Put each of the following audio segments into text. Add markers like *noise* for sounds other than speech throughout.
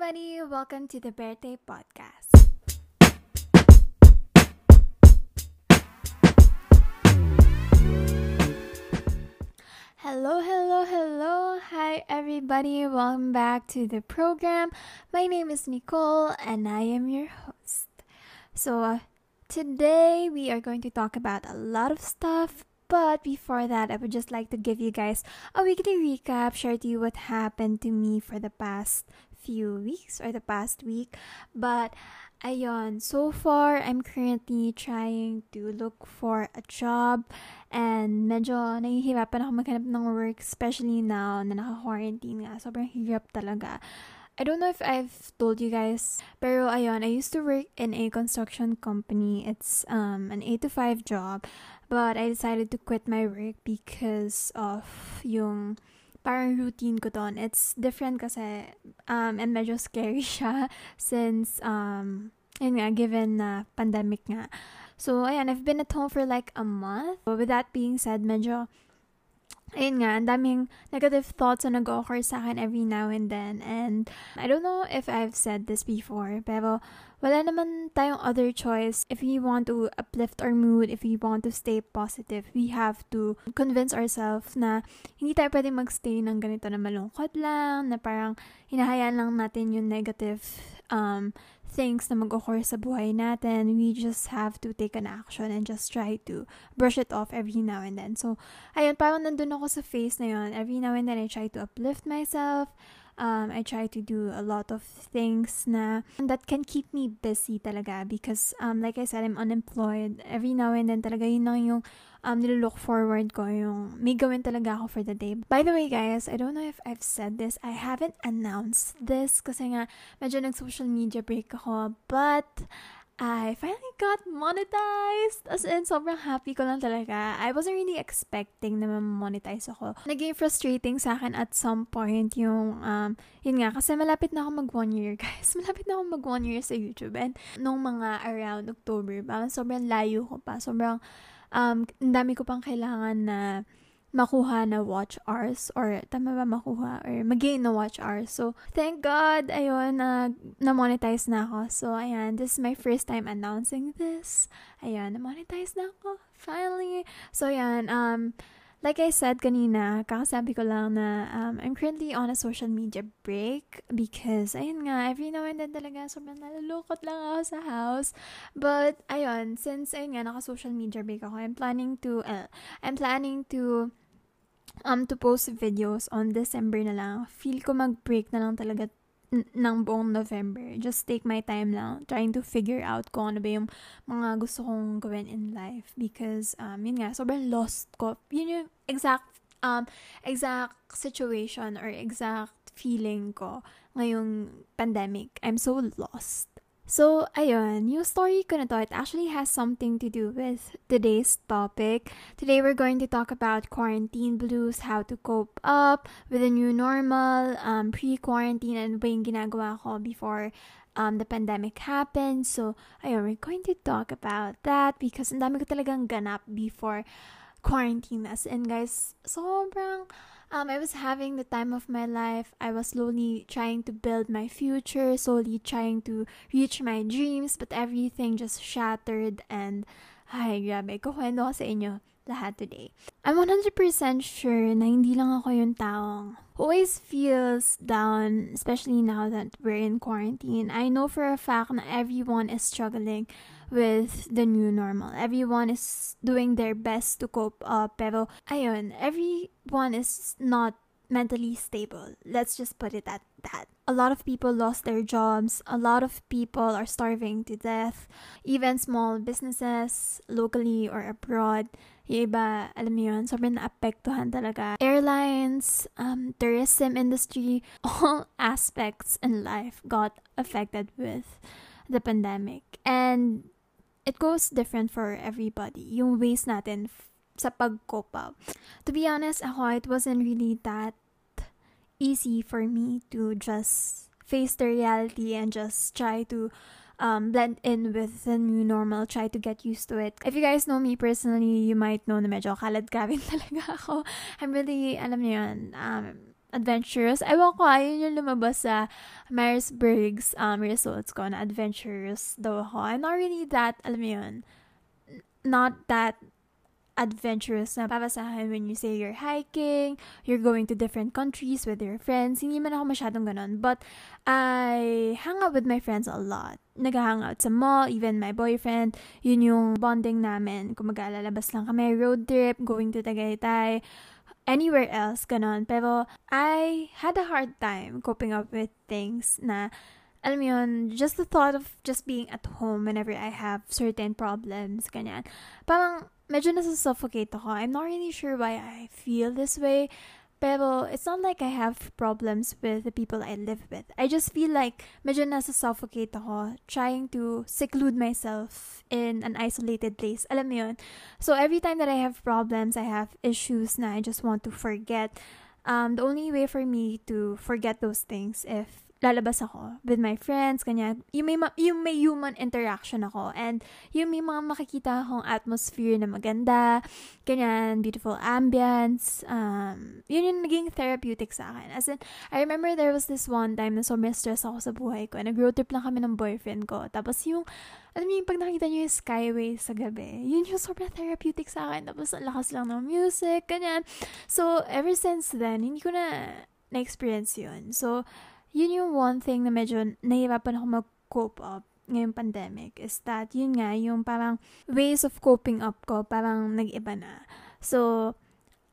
everybody! Welcome to the Birthday Podcast. Hello, hello, hello! Hi, everybody! Welcome back to the program. My name is Nicole, and I am your host. So, uh, today we are going to talk about a lot of stuff, but before that, I would just like to give you guys a weekly recap, share to you what happened to me for the past few weeks or the past week. But ayun, so far I'm currently trying to look for a job and medyo nahihirapan ako maghanap ng work especially now na naka-quarantine nga. Sobrang hirap talaga. I don't know if I've told you guys, pero ayun, I used to work in a construction company. It's um an 8 to 5 job, but I decided to quit my work because of yung parang routine ko doon. It's different kasi, um, and medyo scary *laughs* siya since, um, yun nga, given na pandemic nga. So, ayan, I've been at home for like a month. So, with that being said, medyo, ayun nga, ang daming negative thoughts na nag-occur sa akin every now and then. And I don't know if I've said this before, pero wala naman tayong other choice. If we want to uplift our mood, if we want to stay positive, we have to convince ourselves na hindi tayo pwedeng magstay ng ganito na malungkot lang, na parang hinahayaan lang natin yung negative um, things na mag-occur sa buhay natin. We just have to take an action and just try to brush it off every now and then. So, ayun, parang nandun ako sa phase na yun. Every now and then, I try to uplift myself, um, I try to do a lot of things na that can keep me busy talaga because um, like I said, I'm unemployed. Every now and then talaga yun lang yung um, nilook forward ko yung may gawin talaga ako for the day. By the way guys, I don't know if I've said this. I haven't announced this kasi nga medyo nag-social media break ako. But I finally got monetized. As in, sobrang happy ko lang talaga. I wasn't really expecting na monetize ako. Naging frustrating sa akin at some point yung, um, yun nga, kasi malapit na ako mag one year, *laughs* guys. Malapit na ako mag one year sa YouTube. And nung mga around October, parang sobrang layo ko pa. Sobrang, um, dami ko pang kailangan na makuha na watch hours or tama ba makuha or mag-gain na watch hours. So, thank God, ayun, na, na-monetize na ako. So, ayan, this is my first time announcing this. Ayun, na-monetize na ako. Finally. So, ayan, um, like I said kanina, kakasabi ko lang na um, I'm currently on a social media break because, ayun nga, every now and then talaga sobrang nalulukot lang ako sa house. But, ayun, since, ayun nga, naka-social media break ako, I'm planning to, uh, I'm planning to um, to post videos on December na lang. Feel ko mag-break na lang talaga ng buong November. Just take my time lang trying to figure out kung ano ba yung mga gusto kong gawin in life because um yun nga sobrang lost ko. Yun yung exact um exact situation or exact feeling ko ngayong pandemic. I'm so lost. So, ayun, yung story ko na to, it actually has something to do with today's topic. Today, we're going to talk about quarantine blues, how to cope up with the new normal, um, pre-quarantine, and ba yung ginagawa ko before um, the pandemic happened. So, ayun, we're going to talk about that because ang dami ko talagang ganap before quarantine. As in, guys, sobrang um, I was having the time of my life. I was slowly trying to build my future, slowly trying to reach my dreams, but everything just shattered and ay, grabe, kukwento ko sa inyo lahat today. I'm 100% sure na hindi lang ako yung taong always feels down, especially now that we're in quarantine. I know for a fact na everyone is struggling with the new normal. Everyone is doing their best to cope up, pero ayun, everyone is not mentally stable. Let's just put it at that. A lot of people lost their jobs. A lot of people are starving to death. Even small businesses, locally or abroad, yung iba, alam mo yun, sobrang naapektuhan talaga. Airlines, um, tourism industry, *laughs* all aspects in life got affected with the pandemic. And it goes different for everybody. Yung ways natin sa pag-cope up. To be honest, ako, it wasn't really that easy for me to just face the reality and just try to um, blend in with the new normal, try to get used to it. If you guys know me personally, you might know na medyo kalad rin *laughs* talaga ako. I'm really, alam niyo yun, um, adventurous. Ewan ko, ayun yung lumabas sa Myers-Briggs um, results ko na adventurous daw ako. I'm not really that, alam mo yun, not that adventurous na papasahan when you say you're hiking, you're going to different countries with your friends. Hindi man ako masyadong ganun. But I hang out with my friends a lot. Nag-hang out sa mall, even my boyfriend. Yun yung bonding namin. Kung mag-aalalabas lang kami, road trip, going to Tagaytay, anywhere else, ganon. Pero I had a hard time coping up with things na alam yun, just the thought of just being at home whenever I have certain problems, ganyan. Parang medyo nasa-suffocate ako. I'm not really sure why I feel this way. Pero it's not like I have problems with the people I live with. I just feel like medyo nasa-suffocate ako trying to seclude myself in an isolated place. Alam mo yun? So every time that I have problems, I have issues na I just want to forget. Um, the only way for me to forget those things if lalabas ako with my friends, kanya, yung may, yung may human interaction ako, and yung may mga makikita akong atmosphere na maganda, ganyan, beautiful ambience, um, yun yung naging therapeutic sa akin. As in, I remember there was this one time na sobrang stress ako sa buhay ko, nag-road trip lang kami ng boyfriend ko, tapos yung, alam niyo yung pag nakita niyo yung skyway sa gabi, yun yung sobrang therapeutic sa akin, tapos ang lakas lang ng music, ganyan. So, ever since then, hindi ko na na-experience yun. So, yun yung one thing na medyo nahirapan ako mag-cope up ngayong pandemic is that yun nga, yung parang ways of coping up ko parang nag-iba na. So,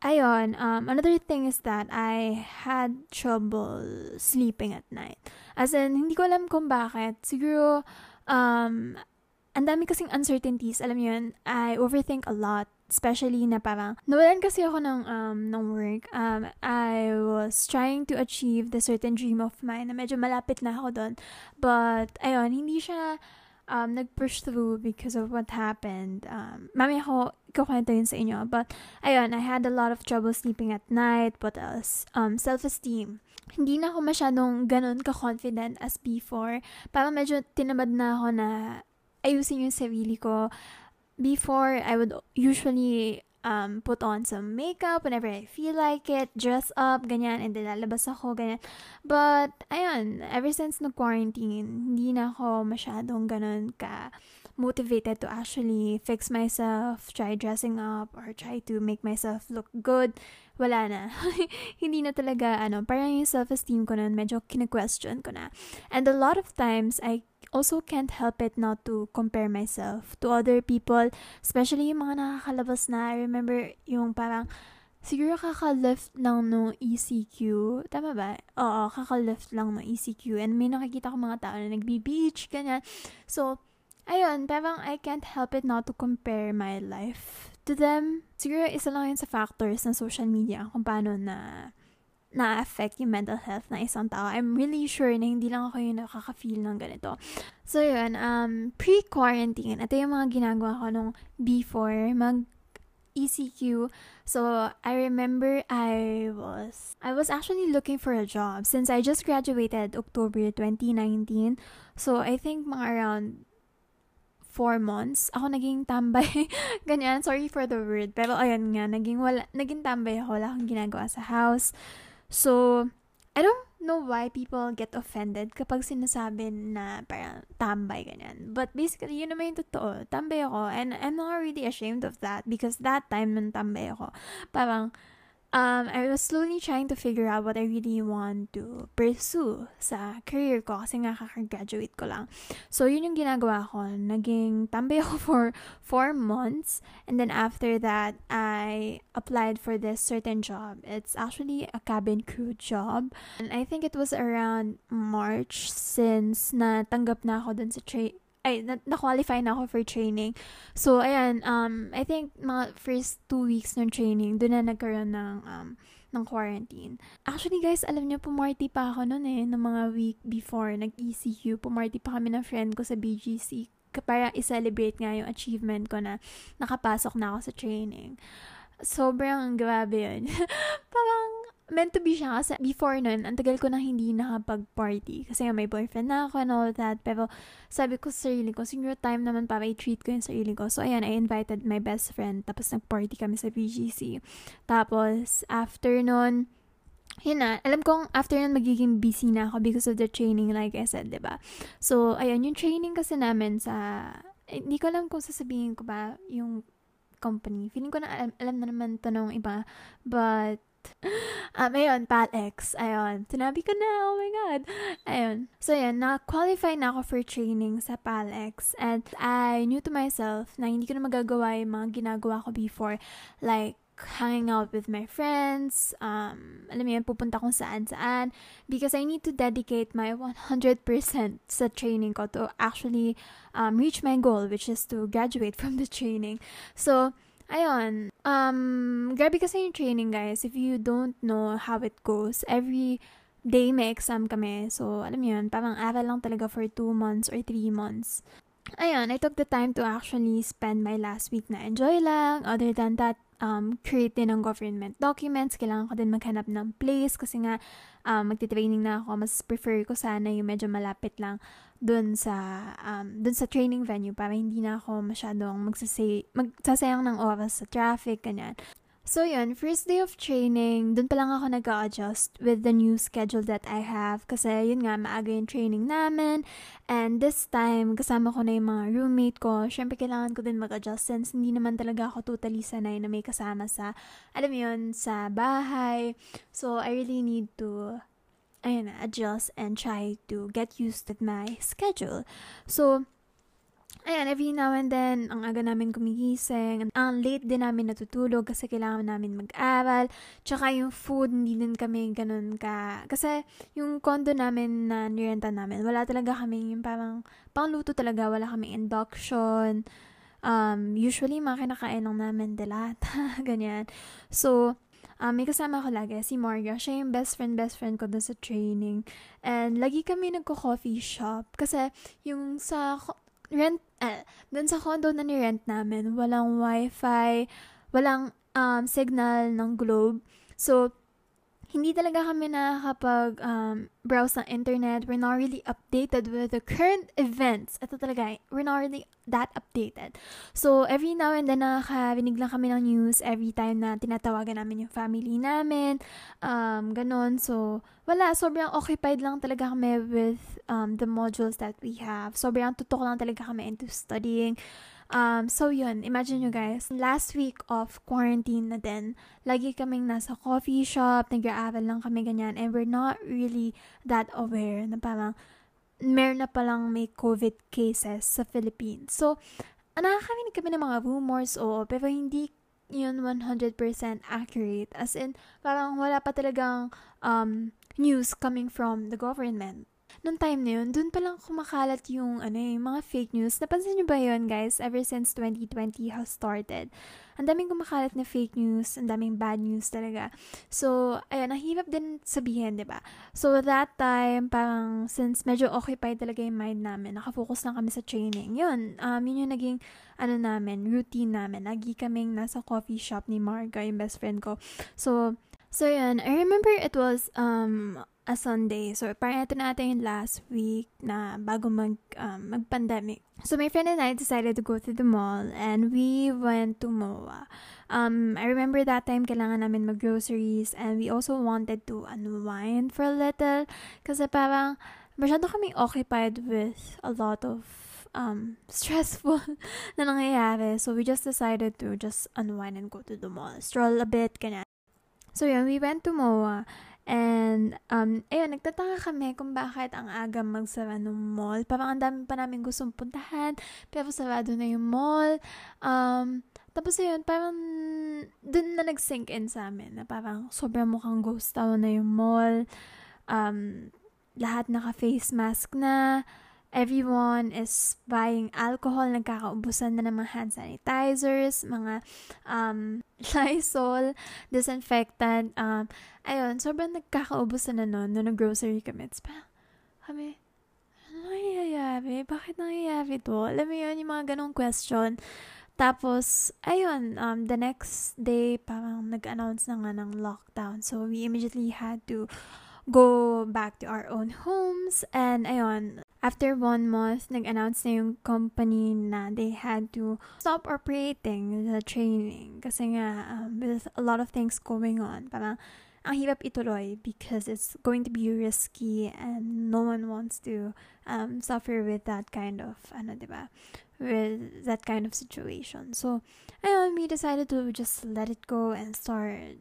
ayun, um, another thing is that I had trouble sleeping at night. As in, hindi ko alam kung bakit. Siguro, um, ang dami kasing uncertainties, alam yun, I overthink a lot especially na parang nawalan kasi ako ng um ng work. Um I was trying to achieve the certain dream of mine na medyo malapit na ako doon but ayun hindi siya um nag-push through because of what happened. Um mami ako kukwento yun sa inyo. But ayun I had a lot of trouble sleeping at night what else um self-esteem. Hindi na ako masyadong ganun ka-confident as before. Parang medyo tinamad na ako na ayusin yung sarili ko before I would usually um, put on some makeup whenever I feel like it, dress up, ganyan, and then lalabas ako, ganyan. But, ayun, ever since nag-quarantine, hindi na ako masyadong ganun ka motivated to actually fix myself, try dressing up, or try to make myself look good. Wala na. *laughs* hindi na talaga, ano, parang yung self-esteem ko nun, medyo kine-question ko na. And a lot of times, I also can't help it not to compare myself to other people, especially yung mga nakakalabas na. I remember yung parang, siguro kaka-lift lang no ECQ. Tama ba? Oo, kaka-lift lang no ECQ. And may nakikita ko mga tao na nagbi-beach, ganyan. So, ayun, parang I can't help it not to compare my life to them. Siguro isa lang yun sa factors ng social media kung paano na na-affect yung mental health ng isang tao. I'm really sure na hindi lang ako yung nakaka-feel ng ganito. So, yun, um, pre-quarantine, ito yung mga ginagawa ko nung before mag ECQ. So, I remember I was I was actually looking for a job since I just graduated October 2019. So, I think mga around four months, ako naging tambay. *laughs* Ganyan, sorry for the word. Pero ayun nga, naging, wala, naging tambay ako. Wala akong ginagawa sa house. So, I don't know why people get offended kapag sinasabi na parang tambay ganyan. But basically, yun naman yung totoo. Tambay ako. And I'm not really ashamed of that because that time nung tambay ako, parang um, I was slowly trying to figure out what I really want to pursue sa career ko kasi nga kakagraduate ko lang. So, yun yung ginagawa ko. Naging tambay ako *laughs* for four months and then after that, I applied for this certain job. It's actually a cabin crew job. And I think it was around March since natanggap na ako dun sa tra- ay, na- na-qualify na ako for training. So, ayan, um, I think mga first two weeks ng training, doon na nagkaroon ng, um, ng quarantine. Actually, guys, alam niyo, pumarty pa ako noon eh, ng mga week before, nag-ECU. Pumarty pa kami ng friend ko sa BGC para i-celebrate nga yung achievement ko na nakapasok na ako sa training. Sobrang grabe yun. *laughs* Parang meant to be siya kasi before nun, ang tagal ko na hindi nakapag-party. Kasi may boyfriend na ako and all that. Pero sabi ko sa sarili ko, siguro time naman para i-treat ko yung sarili ko. So ayan, I invited my best friend. Tapos nag-party kami sa BGC. Tapos after nun, yun na, alam kong after nun magiging busy na ako because of the training like I said, ba? So, ayun, yung training kasi namin sa eh, hindi ko alam kung sasabihin ko ba yung company. Feeling ko na alam, alam na naman to nung iba. But, *laughs* um, ayun, PALX. Ayun. Sinabi ko na, oh my God. Ayun. So, ayun, na-qualify na ako for training sa PALX. And I knew to myself na hindi ko na magagawa yung mga ginagawa ko before. Like, hanging out with my friends, um, alam mo yun, pupunta kung saan-saan, because I need to dedicate my 100% sa training ko to actually um, reach my goal, which is to graduate *laughs* from the training. So, ayun, um, grabe kasi yung training, guys. If you don't know how it goes, every day may exam kami. So, alam mo yun, parang aral lang talaga for 2 months or 3 months. Ayun, I took the time to actually spend my last week na enjoy lang. Other than that, um, create din ng government documents. Kailangan ko din maghanap ng place kasi nga um, magti-training na ako. Mas prefer ko sana yung medyo malapit lang dun sa um, dun sa training venue para hindi na ako masyadong magsasay, magsasayang ng oras sa traffic, ganyan. So yun, first day of training, dun pa lang ako nag-adjust with the new schedule that I have. Kasi yun nga, maaga yung training namin. And this time, kasama ko na yung mga roommate ko. Siyempre, kailangan ko din mag-adjust since hindi naman talaga ako totally sanay na may kasama sa, alam mo yun, sa bahay. So, I really need to ayun na, adjust and try to get used to my schedule. So, Ayan, every now and then, ang aga namin kumigising. Ang late din namin natutulog kasi kailangan namin mag-aral. Tsaka yung food, hindi din kami ganun ka... Kasi yung condo namin na nirenta namin, wala talaga kami yung parang pangluto talaga. Wala kami induction. Um, usually, mga kinakain lang namin delata. *laughs* ganyan. So, um, may kasama ko lagi, si Morga. Siya yung best friend, best friend ko doon sa training. And lagi kami nagko-coffee shop. Kasi yung sa rent, eh, dun sa condo na ni-rent namin, walang wifi, walang um, signal ng globe. So, hindi talaga kami nakakapag um, browse ng internet. We're not really updated with the current events. Ito talaga, we're not really that updated. So, every now and then nakakarinig lang kami ng news every time na tinatawagan namin yung family namin. Um, ganon. So, wala. Sobrang occupied lang talaga kami with um, the modules that we have. Sobrang tutok lang talaga kami into studying. Um, so yun, imagine nyo guys, last week of quarantine na din, lagi kaming nasa coffee shop, nag-aaral lang kami ganyan, and we're not really that aware na parang meron na palang may COVID cases sa Philippines. So, nakakaminig kami ng mga rumors, oo, pero hindi yun 100% accurate. As in, parang wala pa talagang um, news coming from the government nung time na yun, dun palang kumakalat yung, ano yung mga fake news. Napansin nyo ba yun, guys? Ever since 2020 has started. Ang daming kumakalat na fake news, ang daming bad news talaga. So, ayun, nahirap din sabihin, di ba? So, that time, parang, since medyo occupied talaga yung mind namin, nakafocus lang kami sa training. Yun, um, yun yung naging, ano namin, routine namin. Lagi kaming nasa coffee shop ni Marga, yung best friend ko. So, So, yun. I remember it was um, a Sunday. So, parang ito na yung last week na bago mag, um, mag-pandemic. So, my friend and I decided to go to the mall and we went to MOA. Um, I remember that time kailangan namin mag-groceries and we also wanted to unwind for a little kasi parang masyado kami occupied with a lot of um, *laughs* stressful na nangyayari. So, we just decided to just unwind and go to the mall. Stroll a bit, ganyan. So, yun, we went to MOA. And, um, ayun, nagtataka kami kung bakit ang aga magsara ng mall. Parang ang dami pa namin gustong puntahan, pero sarado na yung mall. Um, tapos ayun, parang dun na nag-sink in sa amin na parang sobrang mukhang ghost town na yung mall. Um, lahat naka-face mask na everyone is buying alcohol, nagkakaubusan na ng mga hand sanitizers, mga um, *laughs* Lysol, disinfectant. Um, ayun, sobrang nagkakaubusan na nun, nung nag-grocery kami. It's parang, kami, ano nangyayari? Bakit nangyayari to? Alam mo yun, yung mga ganong question. Tapos, ayun, um, the next day, parang nag-announce na nga ng lockdown. So, we immediately had to go back to our own homes. And ayun, after one month, nag-announce na yung company na they had to stop operating the training kasi nga um, with a lot of things going on. Parang ang hirap ituloy because it's going to be risky and no one wants to um, suffer with that kind of, ano, diba? With that kind of situation. So, ayun, we decided to just let it go and start,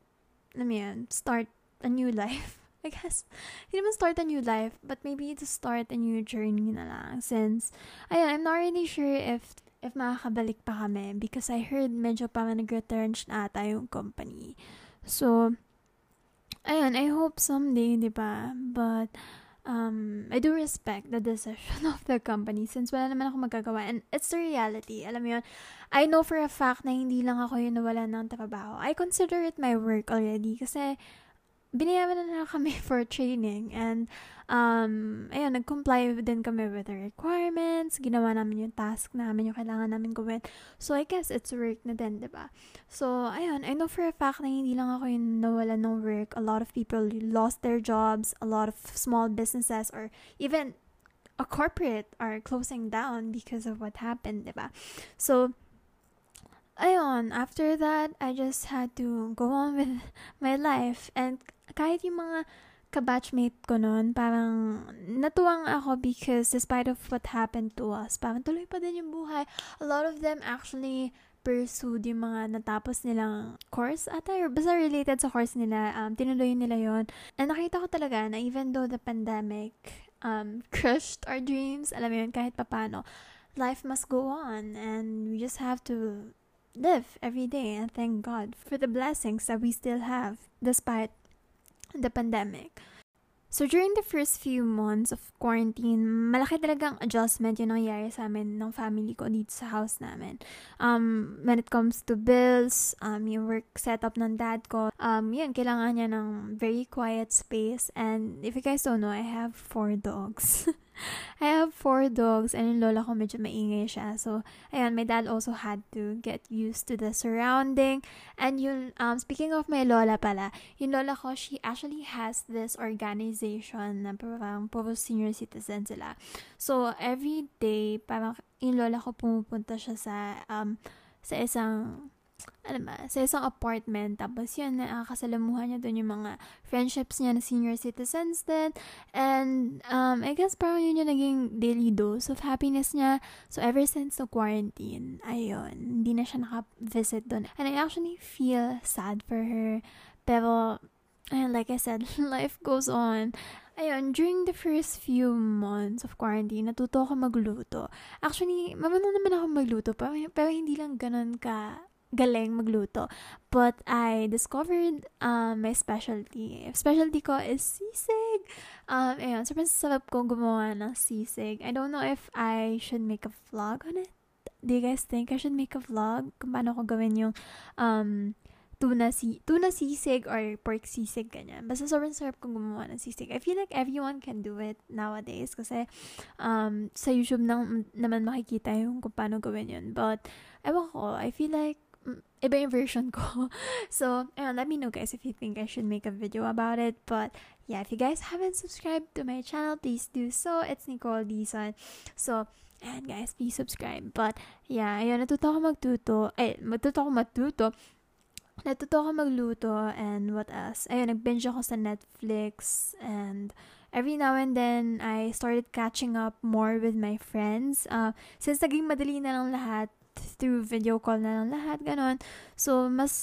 I mean, start a new *laughs* life. I guess, *laughs* hindi naman start a new life, but maybe to start a new journey na lang. Since, ayun, I'm not really sure if if makakabalik pa kami because I heard medyo pa nag-retrench na ata yung company. So, ayun, I hope someday, di ba? But, um, I do respect the decision *laughs* of the company since wala naman ako magagawa. And it's the reality. Alam mo yun, I know for a fact na hindi lang ako yung nawala ng trabaho. I consider it my work already kasi binayaran na kami *laughs* for training and um, ayun, nag-comply din kami with the requirements, ginawa namin yung task namin, yung kailangan namin gawin. So, I guess it's work na din, ba diba? So, ayun, I know for a fact na hindi lang ako yung nawala ng work. A lot of people lost their jobs, a lot of small businesses or even a corporate are closing down because of what happened, diba? So, ayun, after that, I just had to go on with *laughs* my life. And kahit yung mga kabatchmate ko noon, parang natuwang ako because despite of what happened to us, parang tuloy pa din yung buhay. A lot of them actually pursued yung mga natapos nilang course ata or basta related sa course nila, um, tinuloy nila yon And nakita ko talaga na even though the pandemic um, *laughs* crushed our dreams, alam mo yun, kahit papano, life must go on and we just have to live every day and thank God for the blessings that we still have despite the pandemic. So, during the first few months of quarantine, malaki talagang adjustment yung nangyari sa amin ng family ko dito sa house namin. Um, when it comes to bills, um, yung work setup ng dad ko, um, yun, kailangan niya ng very quiet space. And if you guys don't know, I have four dogs. *laughs* I have four dogs and yung lola ko medyo maingay siya. So, ayun, my dad also had to get used to the surrounding. And yung, um, speaking of my lola pala, yung lola ko, she actually has this organization na parang puro senior citizen sila. So, every day, parang yung lola ko pumupunta siya sa, um, sa isang ano ba, sa isang apartment. Tapos yun, nakakasalamuhan niya doon yung mga friendships niya na senior citizens din. And um, I guess parang yun yung naging daily dose of happiness niya. So ever since the quarantine, ayun, hindi na siya naka-visit doon. And I actually feel sad for her. Pero, ayun, like I said, *laughs* life goes on. Ayun, during the first few months of quarantine, natuto ako magluto. Actually, mamano naman ako magluto, pero, pero hindi lang ganun ka galing magluto. But I discovered um, my specialty. Specialty ko is sisig. Um, ayun, sobrang sarap ko gumawa ng sisig. I don't know if I should make a vlog on it. Do you guys think I should make a vlog kung paano ko gawin yung um, tuna, si tuna sisig or pork sisig, ganyan. Basta sobrang sarap kong gumawa ng sisig. I feel like everyone can do it nowadays kasi um, sa YouTube nang, naman makikita yung kung paano gawin yun. But, ewan ko, I feel like iba yung version ko. *laughs* So, ayun, let me know guys if you think I should make a video about it. But, yeah, if you guys haven't subscribed to my channel, please do so. It's Nicole Dizon. So, and guys, please subscribe. But, yeah, ayun, natuto ako magtuto. Ay, matuto ako matuto. Natuto ako magluto and what else? Ayun, nag-binge ako sa Netflix and every now and then, I started catching up more with my friends. Uh, since naging madali na lang lahat, through video call na lang lahat, ganon. So, mas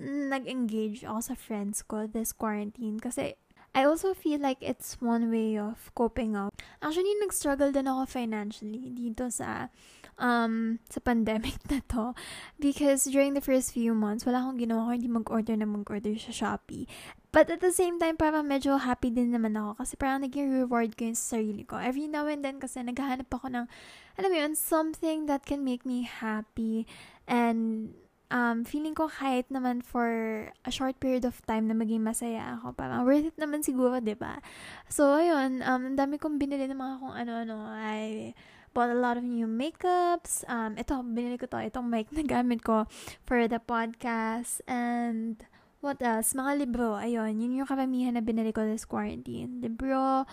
nag-engage ako sa friends ko this quarantine kasi I also feel like it's one way of coping. Actually, nag-struggle din ako financially dito sa um, sa pandemic na to. Because during the first few months, wala akong ginawa ko, hindi mag-order na mag-order sa Shopee. But at the same time, parang medyo happy din naman ako kasi parang naging reward ko yung sarili ko. Every now and then kasi naghahanap ako ng, alam mo yun, something that can make me happy and um, feeling ko kahit naman for a short period of time na maging masaya ako, parang worth it naman siguro, ba diba? So, ayun, um, ang dami kong binili ng mga kung ano-ano. I bought a lot of new makeups. Um, ito, binili ko to. Itong mic na gamit ko for the podcast. And, What else? Mga libro. Ayun, yun yung karamihan na binili ko this quarantine. Libro,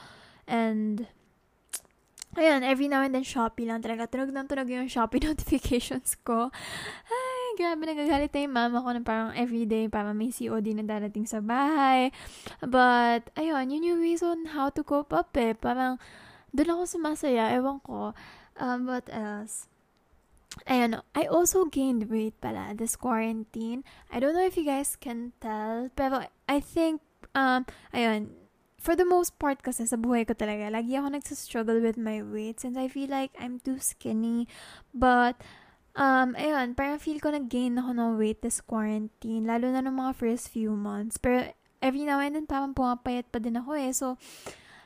and Ayun, every now and then Shopee lang talaga. Tunog ng tunog yung Shopee *laughs* notifications ko. Ay, grabe, nagagalit na yung mama ko na parang everyday, parang may COD na darating sa bahay. But, ayun, yun yung reason how to cope up eh. Parang, doon ako sumasaya, ewan ko. Um, what else? Ayun, I also gained weight pala this quarantine. I don't know if you guys can tell, pero I think, um, ayun, for the most part kasi sa buhay ko talaga, lagi ako nagsastruggle with my weight since I feel like I'm too skinny. But, um, ayun, parang feel ko nag-gain ako ng weight this quarantine, lalo na ng mga first few months. Pero, every now and then, parang pumapayat pa din ako eh. So,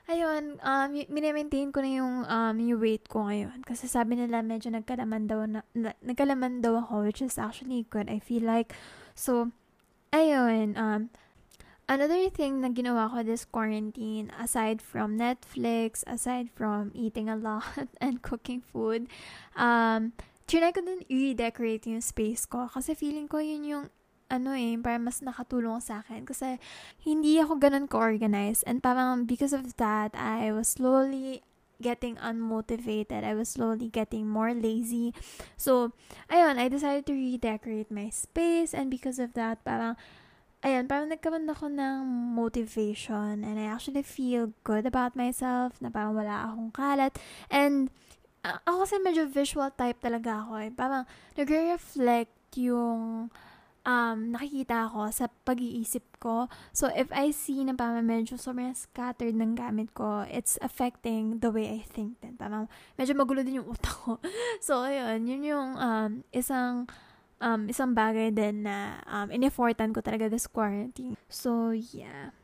ayun, um, mini-maintain ko na yung, um, yung weight ko ngayon. Kasi sabi nila medyo nagkalaman daw, na, na, nagkalaman daw ako, which is actually good, I feel like. So, ayun, um, another thing na ginawa ko this quarantine, aside from Netflix, aside from eating a lot *laughs* and cooking food, um, trinay ko din i-decorate yung space ko. Kasi feeling ko yun yung ano eh, para mas nakatulong sa akin. Kasi hindi ako ganun ko-organized. And parang because of that, I was slowly getting unmotivated. I was slowly getting more lazy. So, ayun, I decided to redecorate my space. And because of that, parang, ayun, parang nagkaroon ako ng motivation. And I actually feel good about myself na parang wala akong kalat. And, uh, ako kasi medyo visual type talaga ako eh. Parang, nagre-reflect yung um, nakikita ko sa pag-iisip ko. So, if I see na parang medyo sobrang scattered ng gamit ko, it's affecting the way I think din. Parang medyo magulo din yung *laughs* utak ko. so, ayun, yun yung um, isang um, isang bagay din na um, in-effortan ko talaga this quarantine. So, yeah.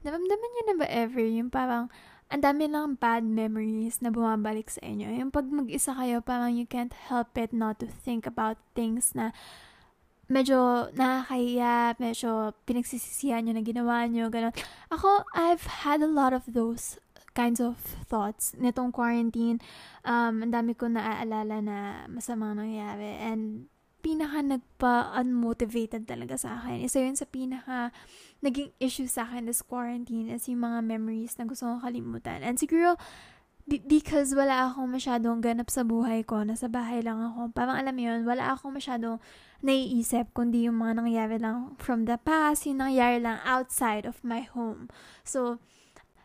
Naramdaman niyo na ba ever yung parang ang dami lang bad memories na bumabalik sa inyo. Yung pag mag-isa kayo, parang you can't help it not to think about things na medyo nakakahiya, medyo pinagsisisihan nyo na ginawa nyo, ganun. Ako, I've had a lot of those kinds of thoughts nitong quarantine. Um, ang dami ko naaalala na masamang nangyari and pinaka nagpa-unmotivated talaga sa akin. Isa yun sa pinaka naging issue sa akin this quarantine is yung mga memories na gusto kong kalimutan. And siguro, be- because wala akong masyadong ganap sa buhay ko, nasa bahay lang ako. Parang alam mo yun, wala akong masyadong naiisip, kundi yung mga nangyayari lang from the past, yung nangyayari lang outside of my home. So,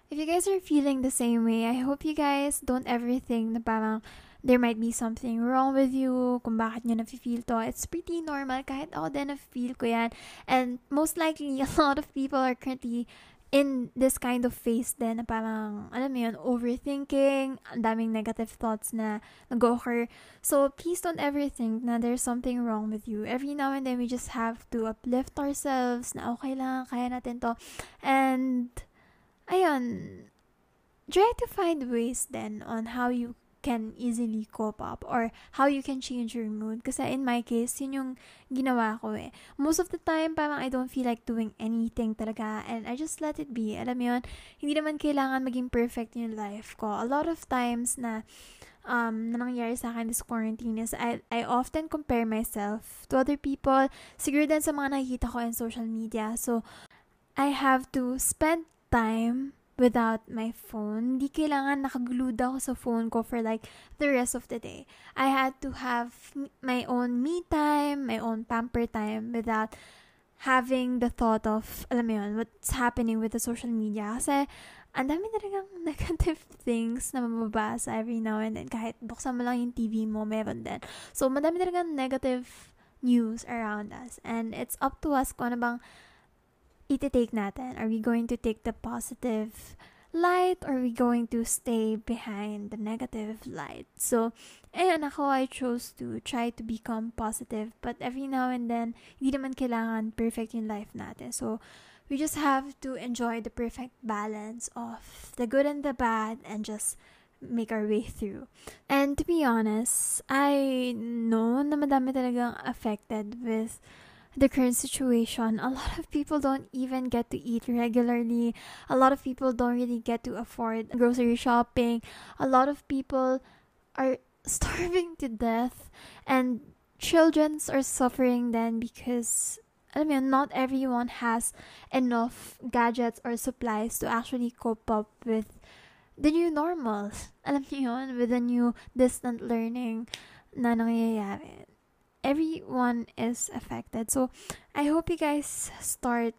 if you guys are feeling the same way, I hope you guys don't ever think na parang there might be something wrong with you, kung bakit nyo nafe-feel to. It's pretty normal, kahit ako din na-feel ko yan. And most likely, *laughs* a lot of people are currently in this kind of phase din na parang, alam mo yun, overthinking, daming negative thoughts na nag-occur. So, please don't ever think na there's something wrong with you. Every now and then, we just have to uplift ourselves na okay lang, kaya natin to. And, ayun, try to find ways then on how you can easily cope up or how you can change your mood. Kasi in my case, yun yung ginawa ko eh. Most of the time, parang I don't feel like doing anything talaga and I just let it be. Alam mo yun, hindi naman kailangan maging perfect yung life ko. A lot of times na um, na nangyari sa akin this quarantine is I, I often compare myself to other people. Siguro din sa mga nakikita ko in social media. So, I have to spend time without my phone. Hindi kailangan nakaglued ako sa phone ko for like the rest of the day. I had to have my own me time, my own pamper time without having the thought of, alam mo yun, what's happening with the social media. Kasi, ang dami talagang *laughs* negative things na mababasa every now and then. Kahit buksan mo lang yung TV mo, meron din. So, madami talagang negative news around us. And it's up to us kung ano bang iti-take natin? Are we going to take the positive light or are we going to stay behind the negative light? So, ayun ako, I chose to try to become positive but every now and then, hindi naman kailangan perfect yung life natin. So, we just have to enjoy the perfect balance of the good and the bad and just make our way through. And to be honest, I know na madami talagang affected with the current situation. A lot of people don't even get to eat regularly. A lot of people don't really get to afford grocery shopping. A lot of people are *laughs* starving to death and children are suffering then because I mean not everyone has enough gadgets or supplies to actually cope up with the new normal. *laughs* Alam niyo with the new distant learning na nangyayari. Everyone is affected. So I hope you guys start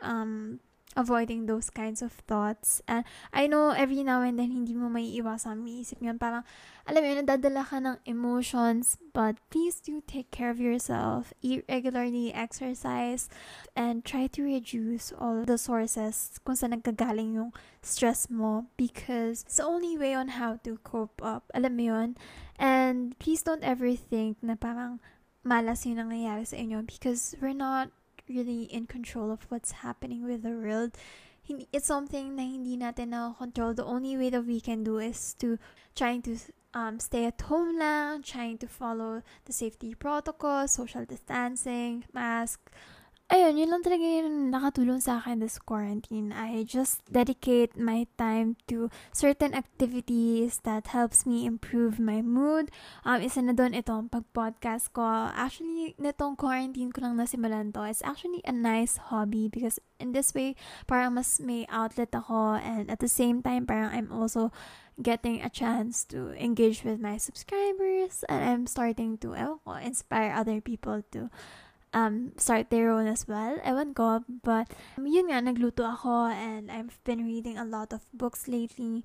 um avoiding those kinds of thoughts. And I know every now and then hindi mo may iwasan isip yun. Parang, alam mo yun, nadadala ka ng emotions. But please do take care of yourself. Eat regularly, exercise, and try to reduce all the sources kung saan nagkagaling yung stress mo. Because it's the only way on how to cope up. Alam mo yun? And please don't ever think na parang malas yung nangyayari sa inyo because we're not really in control of what's happening with the world. It's something na hindi natin na control. The only way that we can do is to trying to um, stay at home lang, trying to follow the safety protocols, social distancing, mask, ayun, yun lang talaga yung nakatulong sa akin this quarantine. I just dedicate my time to certain activities that helps me improve my mood. Um, isa na doon itong pag-podcast ko. Actually, nitong quarantine ko lang nasimulan to. It's actually a nice hobby because in this way, parang mas may outlet ako and at the same time, parang I'm also getting a chance to engage with my subscribers and I'm starting to oh, inspire other people to um, start their own as well. I won't ko, but um, yun nga, nagluto ako and I've been reading a lot of books lately.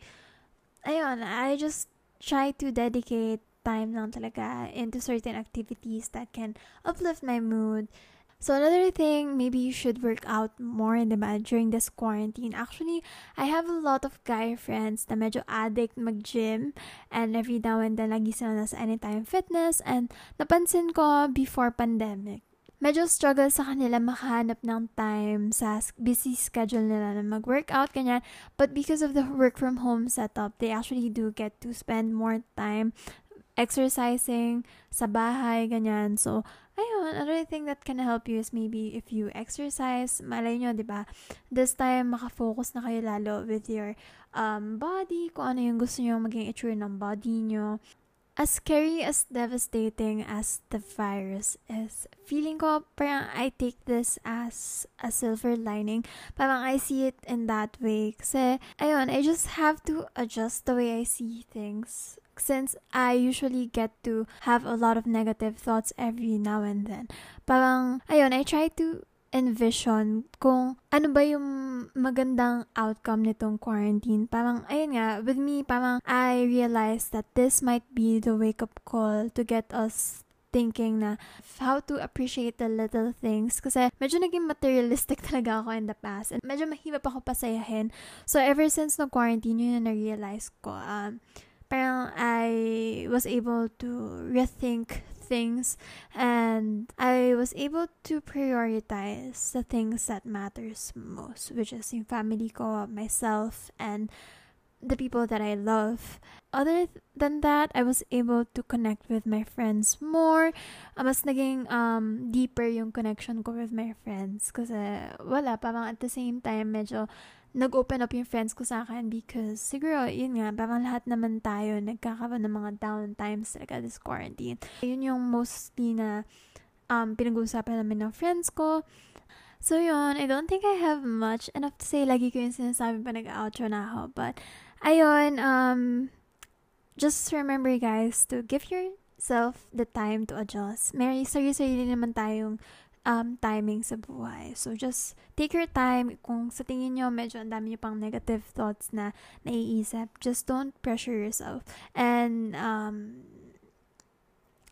Ayun, I just try to dedicate time lang talaga into certain activities that can uplift my mood. So another thing, maybe you should work out more, in the diba, during this quarantine. Actually, I have a lot of guy friends na medyo addict mag-gym and every now and then lagi sila nasa anytime fitness and napansin ko before pandemic, medyo struggle sa kanila makahanap ng time sa busy schedule nila na mag-workout, ganyan. But because of the work from home setup, they actually do get to spend more time exercising sa bahay, ganyan. So, ayun, another thing that can help you is maybe if you exercise, malay nyo, di ba? This time, makafocus na kayo lalo with your um, body, kung ano yung gusto nyo maging itsure ng body nyo as scary as devastating as the virus is, feeling ko parang I take this as a silver lining. Parang I see it in that way. Kasi, ayun, I just have to adjust the way I see things. Since I usually get to have a lot of negative thoughts every now and then. Parang, ayun, I try to envision kung ano ba yung magandang outcome nitong quarantine. Parang, ayun nga, with me, parang I realized that this might be the wake-up call to get us thinking na how to appreciate the little things. Kasi medyo naging materialistic *laughs* talaga ako in the past. And medyo mahirap ako pasayahin. So, ever since na quarantine, yun na na-realize ko. Um, parang I was able to rethink things and I was able to prioritize the things that matters most, which is in family ko, myself, and the people that I love. Other than that, I was able to connect with my friends more. Uh, mas naging um, deeper yung connection ko with my friends. Kasi wala, parang at the same time, medyo nag-open up yung friends ko sa akin because siguro, yun nga, parang lahat naman tayo nagkakaroon ng mga down times talaga this quarantine. Yun yung mostly na um, pinag-uusapan namin ng friends ko. So yun, I don't think I have much enough to say. Lagi ko yung sinasabi pa nag-outro na ako. But, ayun, um, just remember guys to give yourself the time to adjust. May sarili-sarili naman tayong um, timing sa buhay. So, just take your time. Kung sa tingin nyo, medyo ang dami nyo pang negative thoughts na naiisip, just don't pressure yourself. And, um,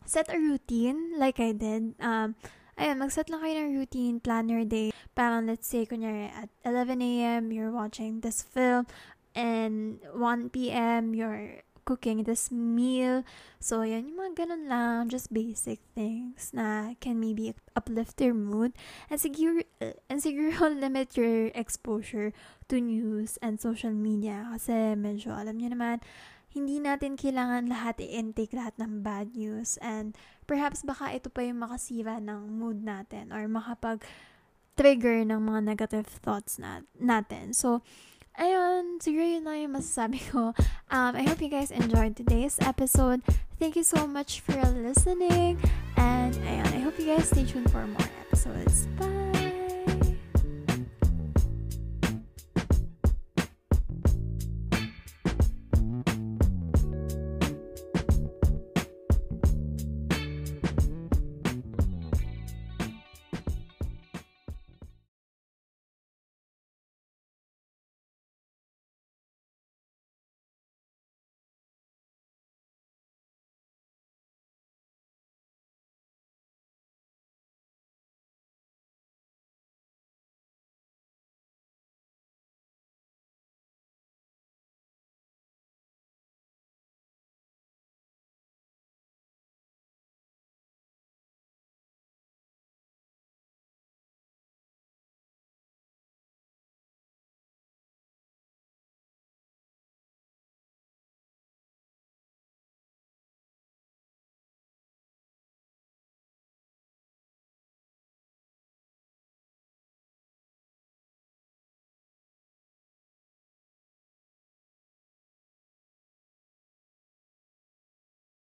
set a routine like I did. Um, ayun, mag-set lang kayo ng routine, plan your day. Parang, let's say, kunyari, at 11 a.m., you're watching this film, and 1 p.m., you're cooking this meal. So, yan, yung mga ganun lang, just basic things na can maybe uplift your mood. And siguro, and siguro *laughs* limit your exposure to news and social media. Kasi medyo, alam niyo naman, hindi natin kailangan lahat i-intake lahat ng bad news. And perhaps baka ito pa yung makasira ng mood natin or makapag trigger ng mga negative thoughts na, natin. So, ayun, siguro yun lang yung masasabi ko. Um, I hope you guys enjoyed today's episode. Thank you so much for listening. And ayun, I hope you guys stay tuned for more episodes. Bye!